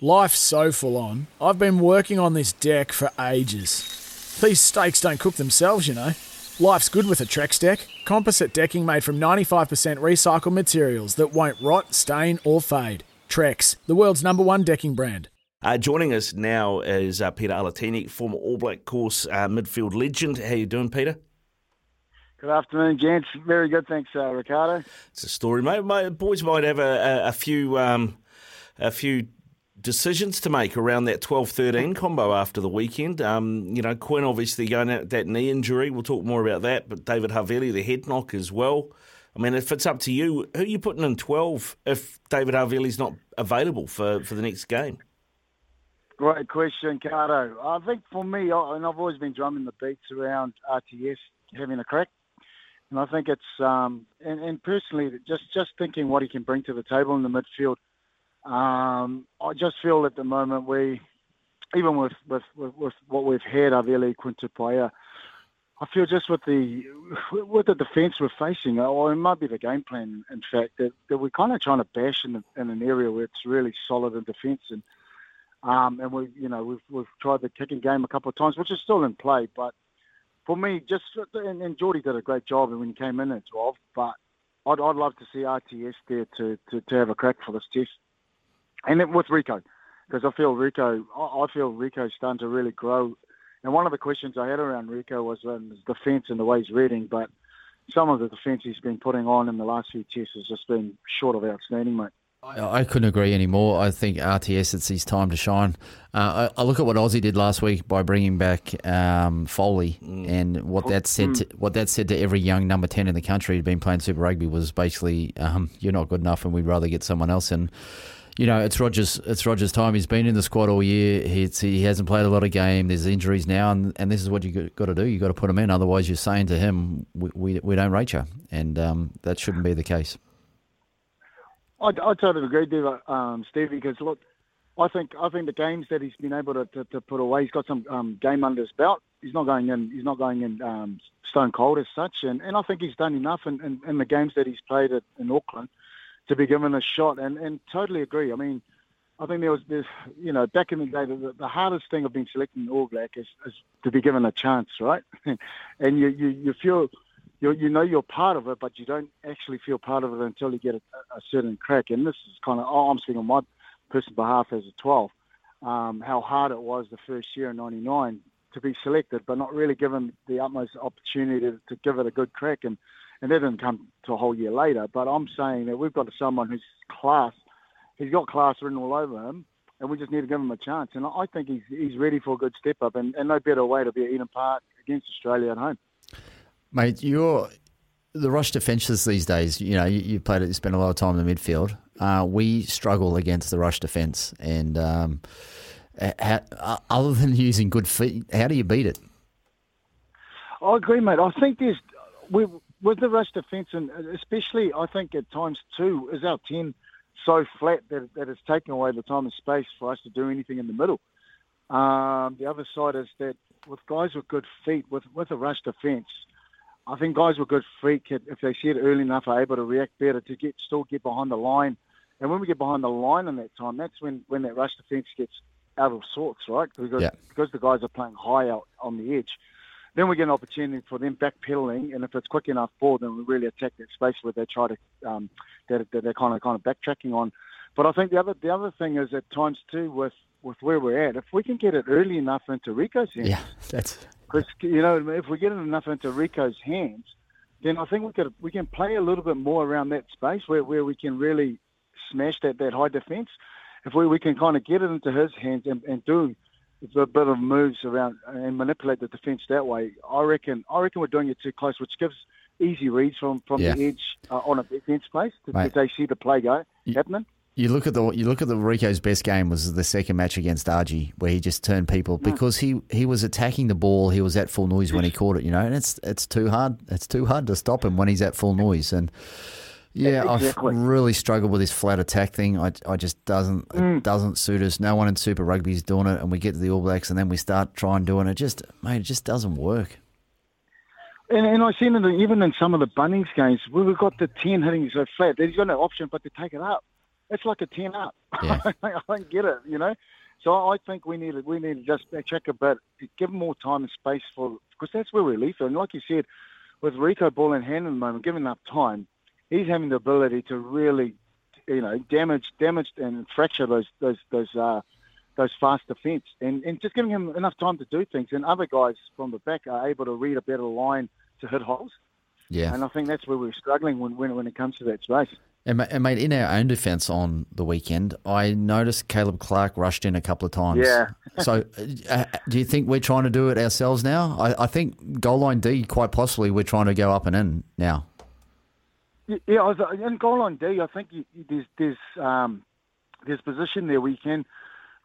Life's so full on. I've been working on this deck for ages. These steaks don't cook themselves, you know. Life's good with a Trex deck. Composite decking made from 95% recycled materials that won't rot, stain, or fade. Trex, the world's number one decking brand. Uh, joining us now is uh, Pita Alatini, former All Black course uh, midfield legend. How you doing, Pita? Good afternoon, gents. Very good, thanks, uh, Ricardo. It's a story, mate. My boys might have a, a, a few um, a few decisions to make around that 12-13 combo after the weekend. Um, you know, Quinn obviously going out that knee injury. We'll talk more about that. But David Havili, the head knock as well. I mean, if it's up to you, who are you putting in 12 if David Havili's not available for, for the next game? Great question, Cardo. I think for me, and I've always been drumming the beats around RTS having a crack. And I think it's, um, and, and personally, just, just thinking what he can bring to the table in the midfield, um, I just feel at the moment we, even with, with, with, with what we've had, Havili Quintupaia, I feel just with the with the defence we're facing, or it might be the game plan, in fact, that, that we're kind of trying to bash in, in an area where it's really solid in defence, and um, and we, you know, we've we've tried the kicking game a couple of times, which is still in play. But for me, just and, and Jordie did a great job when he came in at 12, but I'd I'd love to see RTS there to to, to have a crack for this test and then with Rieko, because I feel Rieko, I feel Rieko's starting to really grow. And one of the questions I had around Rieko was um, his defence and the way he's reading, but some of the defence he's been putting on in the last few tests has just been short of outstanding, mate. I couldn't agree anymore. I think RTS, it's his time to shine. Uh, I, I, look at what Aussie did last week by bringing back um, Foley, mm. and what that said. To, what that said to every young number ten in the country who'd been playing Super Rugby was basically, um, "You're not good enough, and we'd rather get someone else." And you know, it's Rogers. It's Rogers' time. He's been in the squad all year. He's, he hasn't played a lot of game. There's injuries now, and, and this is what you got to do. You got to put him in. Otherwise, you're saying to him, "We we, we don't rate you," and um, that shouldn't be the case. I, I totally agree, Dave, um, Steve. Because look, I think I think the games that he's been able to, to, to put away, he's got some um, game under his belt. He's not going in. He's not going in um, stone cold as such, and, and I think he's done enough in, in, in the games that he's played at, in Auckland to be given a shot. And, and totally agree. I mean, I think there was this, you know, back in the day, the, the hardest thing of being selected in All Black is, is to be given a chance, right? and you, you, you feel, you, you know you're part of it, but you don't actually feel part of it until you get a, a certain crack. And this is kind of, oh, I'm speaking on my personal behalf as a 12, um, how hard it was the first year in 99 to be selected, but not really given the utmost opportunity to, to give it a good crack. And and that didn't come to a whole year later. But I'm saying that we've got someone who's class. He's got class written all over him, and we just need to give him a chance. And I think he's he's ready for a good step up, and, and no better way to be at Eden Park against Australia at home. Mate, you're the rush defences these days. You know, you, you played it, you spent a lot of time in the midfield. Uh, we struggle against the rush defence, and um, how, other than using good feet, how do you beat it? I agree, mate. I think there's we with the rush defence, and especially I think at times too, is our 10 so flat that, that it's taking away the time and space for us to do anything in the middle. Um, the other side is that with guys with good feet, with, with a rush defence, I think guys with good feet, can, if they see it early enough, are able to react better to get still get behind the line. And when we get behind the line in that time, that's when, when that rush defence gets out of sorts, right? Because, yeah. because the guys are playing high out on the edge then we get an opportunity for them backpedaling, and if it's quick enough for them, we really attack that space where they try to um, that, that they're kind of kind of backtracking on. But I think the other the other thing is at times too with with where we're at, if we can get it early enough into Rieko's hands, yeah, that's because you know if we get it enough into Rieko's hands, then I think we could we can play a little bit more around that space where, where we can really smash that that high defence. If we, we can kind of get it into his hands and, and do a bit of moves around and manipulate the defence that way. I reckon. I reckon we're doing it too close, which gives easy reads from from yeah. the edge uh, on a defence place to, they see the play go happening. You look at the you look at the Rieko's best game was the second match against Argy, where he just turned people because he, he was attacking the ball. He was at full noise when he caught it, you know, and it's it's too hard. It's too hard to stop him when he's at full noise. And yeah, Exactly. I've really struggled with this flat attack thing. I, I just doesn't it mm. doesn't suit us. No one in Super Rugby is doing it, and we get to the All Blacks, and then we start trying doing it. Just mate, it just doesn't work. And, and I seen it even in some of the Bunnings games we've got the 10 hitting so flat. There's got no option but to take it up. It's like a 10 up. Yeah. I don't get it, you know. So I think we need to, we need to just check a bit, give them more time and space for because that's where we're lethal. And like you said, with Rieko ball in hand at the moment, given enough time, he's having the ability to really, you know, damage, damage and fracture those those those uh, those fast defence, and and just giving him enough time to do things. And other guys from the back are able to read a better line to hit holes. Yeah, And I think that's where we're struggling when when, when it comes to that space. And, mate, in our own defence on the weekend, I noticed Caleb Clarke rushed in a couple of times. Yeah. so, uh, do you think we're trying to do it ourselves now? I, I think goal line D, quite possibly, we're trying to go up and in now. Yeah, I was, in goal line D, I think you, there's there's um, there's position there where you can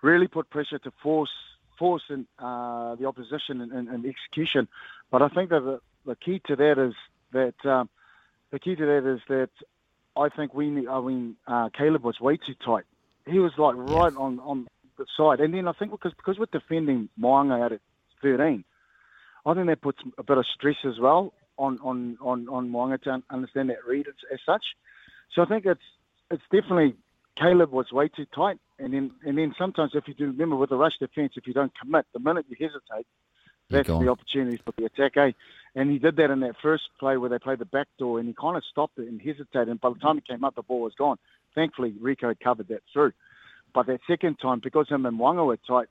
really put pressure to force force in, uh, the opposition and, and, and execution. But I think that the, the key to that is that um, the key to that is that I think we need, I mean uh, Caleb was way too tight. He was like right on, on the side, and then I think because because we're defending Mo'unga out at 13, I think that puts a bit of stress as well on on on on Mo'unga to un- understand that read as, as such. So I think it's it's definitely Caleb was way too tight, and then and then sometimes if you do remember with the rush defence, if you don't commit, the minute you hesitate, You're the opportunities for the attack. Eh? And he did that in that first play where they played the back door, and he kind of stopped it and hesitated. And by the time he came up, the ball was gone. Thankfully, Rieko covered that through. But that second time, because him and Wanga were tight,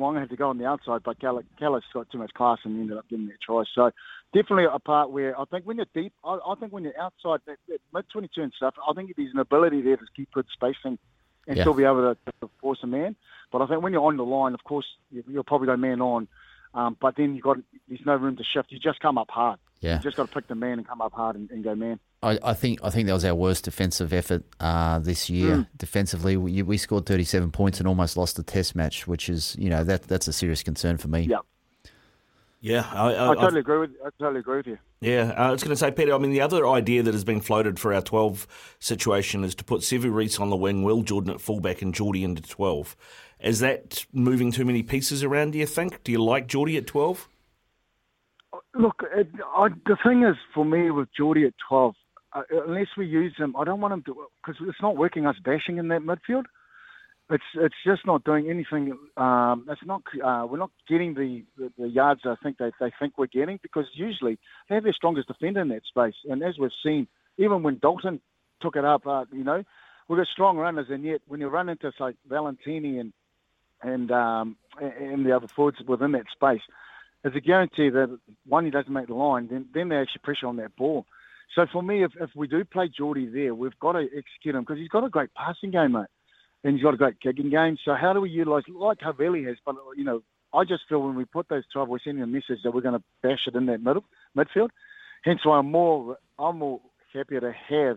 Wanga had to go on the outside, but Callis got too much class and ended up getting that try. So definitely a part where I think when you're deep, I, I think when you're outside that, that mid 22 and stuff, I think there's an ability there to keep good spacing and Yeah. still be able to, to force a man. But I think when you're on the line, of course, you- you'll probably go man on. Um, but then you got there's no room to shift. You just come up hard. Yeah. You just got to pick the man and come up hard and, and go man. I, I think I think that was our worst defensive effort uh, this year. Mm. Defensively, we, we scored 37 points and almost lost the test match, which is you know that that's a serious concern for me. Yeah, Yeah, I, I, I totally agree with I totally agree with you. Yeah, uh, I was going to say, Pita. I mean, the other idea that has been floated for our twelve situation is to put Sevu Reece on the wing, Will Jordan at fullback, and Jordie into twelve. Is that moving too many pieces around? Do you think? Do you like Jordie at twelve? Look, it, I, the thing is for me with Jordie at 12, uh, unless we use him, I don't want him to because it's not working. Us bashing in that midfield, it's it's just not doing anything. Um, it's not uh, we're not getting the, the, the yards I think they, they think we're getting because usually they have their strongest defender in that space, and as we've seen, even when Dalton took it up, uh, you know, we've got strong runners, and yet when you run into like Valetini and and um, and the other forwards within that space, there's a guarantee that one he doesn't make the line, then then they actually pressure on that ball. So for me, if, if we do play Jordie there, we've got to execute him because he's got a great passing game, mate, and he's got a great kicking game. So how do we utilise like Havili has? But you know, I just feel when we put those twelve, we're sending a message that we're going to bash it in that middle midfield. Hence why I'm more I'm more happier to have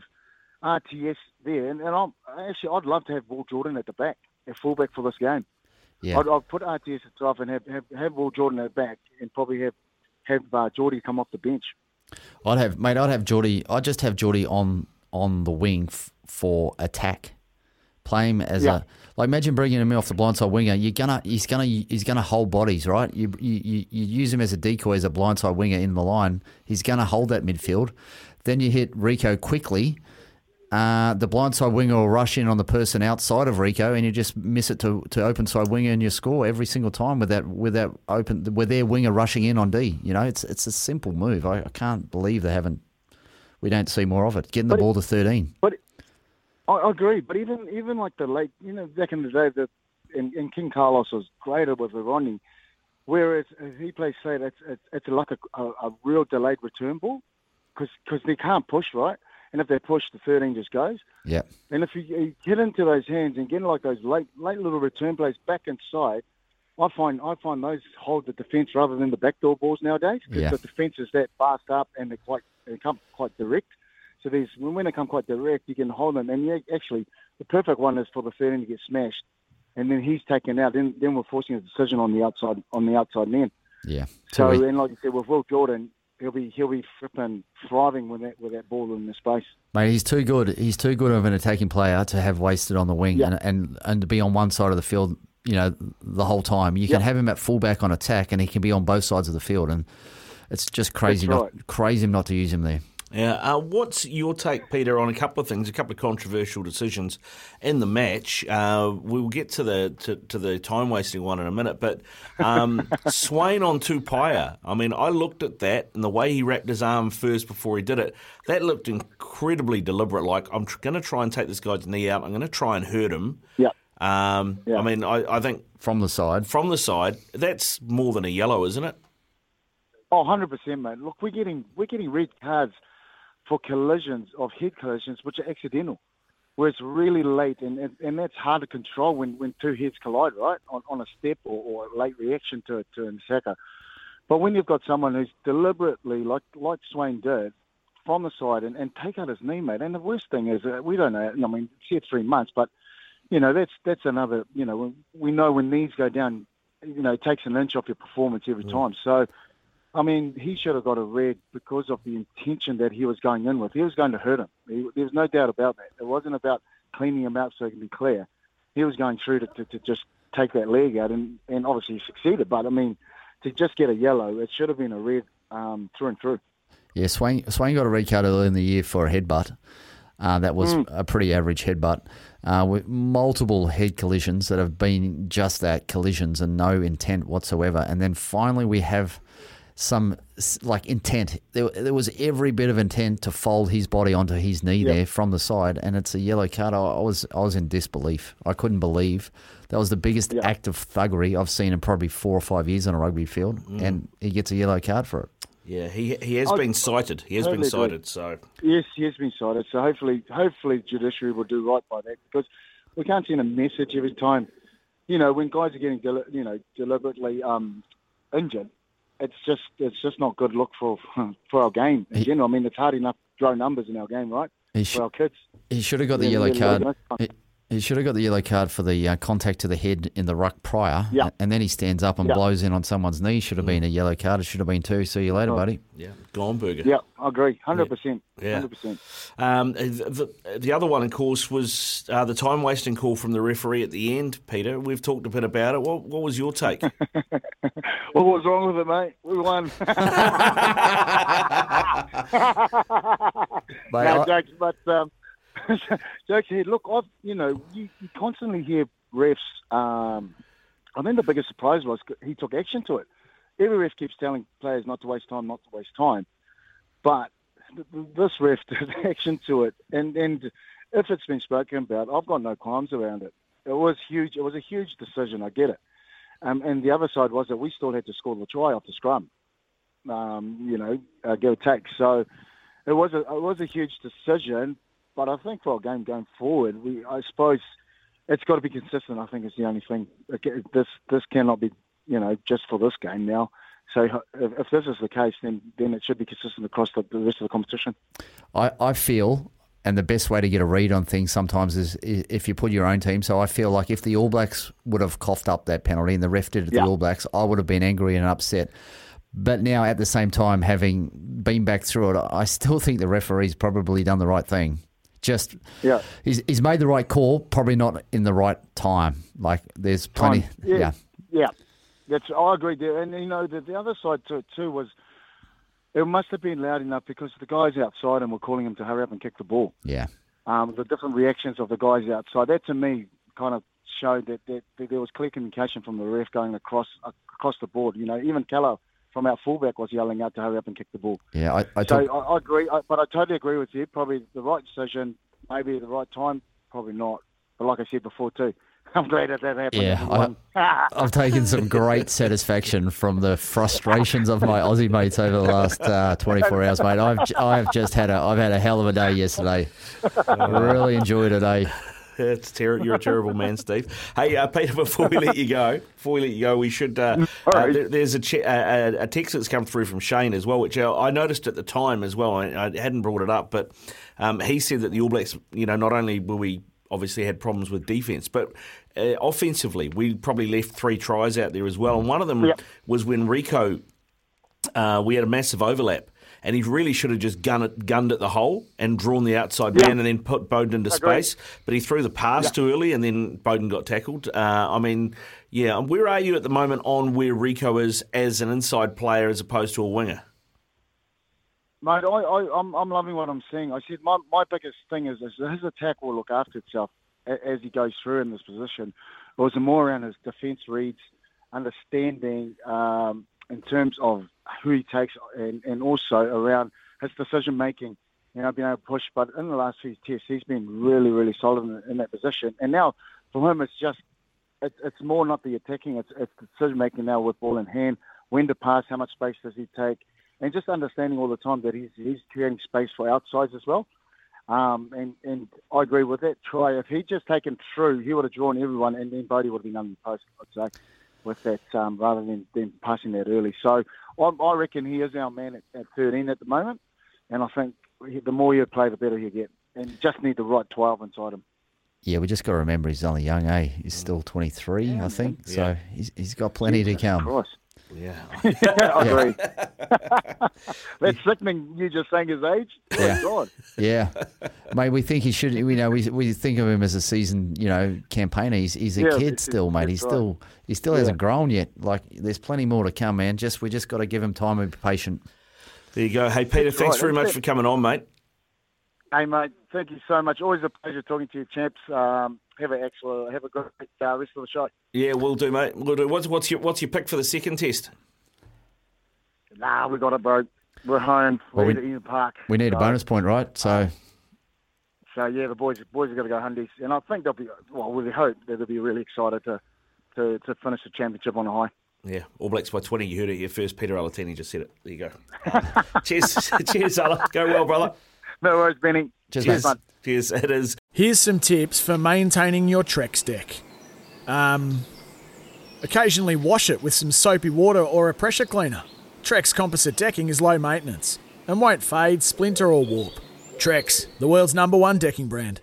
RTS there, and, and I'm actually I'd love to have Will Jordan at the back, at fullback for this game. Yeah. I'd, I'd put RTS at 12 and have, have, have Will Jordan at the back and probably have have uh, Jordie come off the bench. I'd have mate. I'd have Jordie. I'd just have Jordie on on the wing f- for attack. Play him as Yeah. a like. Imagine bringing him off the blindside winger. You're gonna he's gonna he's gonna hold bodies, right? You you you use him as a decoy as a blindside winger in the line. He's gonna hold that midfield. Then you hit Rieko quickly. Uh, the blindside winger will rush in on the person outside of Rieko, and you just miss it to, to open side winger, and you score every single time with that with that open with their winger rushing in on D. You know, it's it's a simple move. I, I can't believe they haven't. We don't see more of it. Getting the But ball to thirteen. But I, agree. But even even like the late, you know, back in the day, that and, and King Carlos was greater with Ronnie. Whereas if he plays say it's it's, it's like a, a, a real delayed return ball because they can't push right, and if they push, the 13 just goes. Yeah, And if you, you get into those hands and get like those late late little return plays back inside, I find I find those hold the defence rather than the backdoor balls nowadays because Yeah. the defence is that fast up and they're quite they come quite direct. So there's when they come quite direct, you can hold them. And actually, the perfect one is for the 13 to get smashed, and then he's taken out. Then then we're forcing a decision on the outside on the outside man. Yeah. So Too e- and like I said, with Will Jordan, he'll be he'll be flipping thriving with that with that ball in the space. Mate, he's too good. He's too good of an attacking player to have wasted on the wing Yeah. and, and and to be on one side of the field, you know, the whole time. You can have him at fullback on attack, and he can be on both sides of the field, and it's just crazy That's not crazy not to use him there. Yeah. Uh, what's your take, Pita, on a couple of things, a couple of controversial decisions in the match? Uh, we'll get to the to, to the time wasting one in a minute, but um, Swain on Tupaea. I mean, I looked at that and the way he wrapped his arm first before he did it. That looked incredibly deliberate. Like I'm tr- going to try and take this guy's knee out. I'm going to try and hurt him. Yeah. Um, Yeah. I mean, I, I think From the side, from the side, that's more than a yellow, isn't it? Oh, 100 percent, mate. Look, we're getting we're getting red cards for collisions of head collisions which are accidental, where it's really late, and, and, and that's hard to control when, when two heads collide, right, on, on a step or, or a late reaction to to an attacker. But when you've got someone who's deliberately, like like Swain did, from the side and, and take out his knee, mate. And the worst thing is uh, we don't know. I mean, it's here three months, but you know that's that's another. You know, we know when knees go down, you know, it takes an inch off your performance every time. So. I mean, he should have got a red because of the intention that he was going in with. He was going to hurt him. He, there was no doubt about that. It wasn't about cleaning him out so he can be clear. He was going through to, to, to just take that leg out, and, and obviously he succeeded. But I mean, to just get a yellow, it should have been a red um, through and through. yeah, Swain Swain got a red card early in the year for a headbutt. Uh, that was a pretty average headbutt uh, with multiple head collisions that have been just that collisions and no intent whatsoever. And then finally, we have some like intent. There, there was every bit of intent to fold his body onto his knee there from the side, and it's a yellow card. I, I was I was in disbelief. I couldn't believe that was the biggest act of thuggery I've seen in probably four or five years on a rugby field, and he gets a yellow card for it. Yeah, he he has I- been cited. He has been Totally agree. cited. So Yes, he has been cited. So hopefully, hopefully, judiciary will do right by that because we can't send a message every time. You know, when guys are getting, deli- you know, deliberately um, injured, it's just it's just not good look for for our game in general. I mean, it's hard enough to grow numbers in our game, right? He sh- For our kids. He should have got the Yeah, yellow really card. He, he should have got the yellow card for the uh, contact to the head in the ruck prior. Yeah. And then he stands up and Yeah. blows in on someone's knee. Should have been a yellow card. It should have been two. See you later, buddy. yeah, Gornberger. Yeah, I agree, hundred percent, Yeah. hundred percent. Um, the, the other one, of course, was uh, the time wasting call from the referee at the end. Pita, we've talked a bit about it. What, what was your take? What was wrong with it, mate? We won. Mate, no I- jokes, but um, jokes. Look, I've you know you, you constantly hear refs. Um, I think the biggest surprise was he took action to it. Every ref keeps telling players not to waste time, not to waste time, but th- th- this ref took action to it. And and if it's been spoken about, I've got no qualms around it. It was huge. It was a huge decision. I get it. Um, and the other side was that we still had to score the try off the scrum. Um, you know, uh, give or take. So it was a it was a huge decision, but I think for our game going forward, we I suppose it's got to be consistent. I think is the only thing. This this cannot be you know just for this game now. So if, if this is the case, then then it should be consistent across the, the rest of the competition. I, I feel, and the best way to get a read on things sometimes is if you put your own team. So I feel like if the All Blacks would have coughed up that penalty and the ref did it to Yeah. the All Blacks, I would have been angry and upset. But now, at the same time, having been back through it, I still think the referee's probably done the right thing. Just, Yeah. he's, he's made the right call, probably not in the right time. Like, there's plenty. Time. yeah. Yeah. Yeah, that's I agree there. And you know the, the other side to it too was it must have been loud enough because the guys outside and were calling him to hurry up and kick the ball. Yeah. Um, the different reactions of the guys outside that to me kind of showed that, that, that there was clear communication from the ref going across across the board. You know, even Keller from our fullback was yelling out to hurry up and kick the ball. Yeah. I, I So took, I, I agree, I, but I totally agree with you. Probably the right decision, maybe at the right time, probably not. But like I said before too, I'm glad that that happened. Yeah, and. I've taken some great satisfaction from the frustrations of my Aussie mates over the last uh, 24 hours, mate. I've I've just had a I've had a hell of a day yesterday. really enjoyed it, eh? It's ter- you're a terrible man, Steve. Hey, uh, Pita, before we let you go, before we let you go, we should. Uh, uh, there, there's a, che- a, a text that's come through from Shane as well, which uh, I noticed at the time as well. I, I hadn't brought it up, but um, he said that the All Blacks, you know, not only were we obviously had problems with defence, but uh, offensively, we probably left three tries out there as well. And one of them Yep. was when Rieko, uh, we had a massive overlap. And he really should have just gunned it, gunned at the hole and drawn the outside Yeah. man and then put Beauden into Agreed. space. But he threw the pass too early and then Beauden got tackled. Uh, I mean, yeah, where are you at the moment on where Rieko is as an inside player as opposed to a winger? Mate, I, I, I'm, I'm loving what I'm seeing. I said my, my biggest thing is, is his attack will look after itself as he goes through in this position. It was more around his defence reads, understanding um, in terms of who he takes, and, and also around his decision making. You know, being able to push. But in the last few tests, he's been really, really solid in, in that position. And now for him, it's just it, it's more not the attacking; it's, it's decision making now with ball in hand, when to pass, how much space does he take, and just understanding all the time that he's he's creating space for outsides as well. Um, and and I agree with that try. If he'd just taken through, he would have drawn everyone, and then Bodie would have been under the post. I'd say with that um, rather than, than passing that early. So I, I reckon he is our man at, at 13 at the moment, and I think the more you play, the better you get. And just need the right 12 inside him. Yeah, we just got to remember he's only young, eh? He's still 23, I think. So he's, he's got plenty to come. Christ. Yeah. I agree. That's sickening. You just saying his age. Yeah. Oh, God. Yeah, mate. We think he should. You know, we we think of him as a seasoned, you know, campaigner. He's he's a Yeah, kid it's- still, mate. that's He's right. still he still hasn't grown yet. Like there's plenty more to come, man. Just we just got to give him time and be patient. There you go. Hey, Pita, That's thanks right, very that's much it. for coming on, mate. Hey, mate. Thank you so much. Always a pleasure talking to you, champs. Um, have a excellent, have a great uh, rest of the show. Yeah, we'll do, mate. We'll do. What's, what's your what's your pick for the second test? Nah, we got it, bro. We're home. Well, We're we- at Eden Park. We need a bonus point, right? So So yeah, the boys boys are going to go Hundies, and I think they'll be. Well, we hope that they'll be really excited to to, to finish the championship on a high. Yeah, All Blacks by 20. You heard it here first. Pita Alatini just said it. There you go. Cheers. Cheers, Ala. Go well, brother. No worries, Benny. Cheers, Cheers, mate. mate. Cheers. It is. Here's some tips for maintaining your Trex deck. Um, occasionally wash it with some soapy water or a pressure cleaner. Trex composite decking is low maintenance and won't fade, splinter, or warp. Trex, the world's number one decking brand.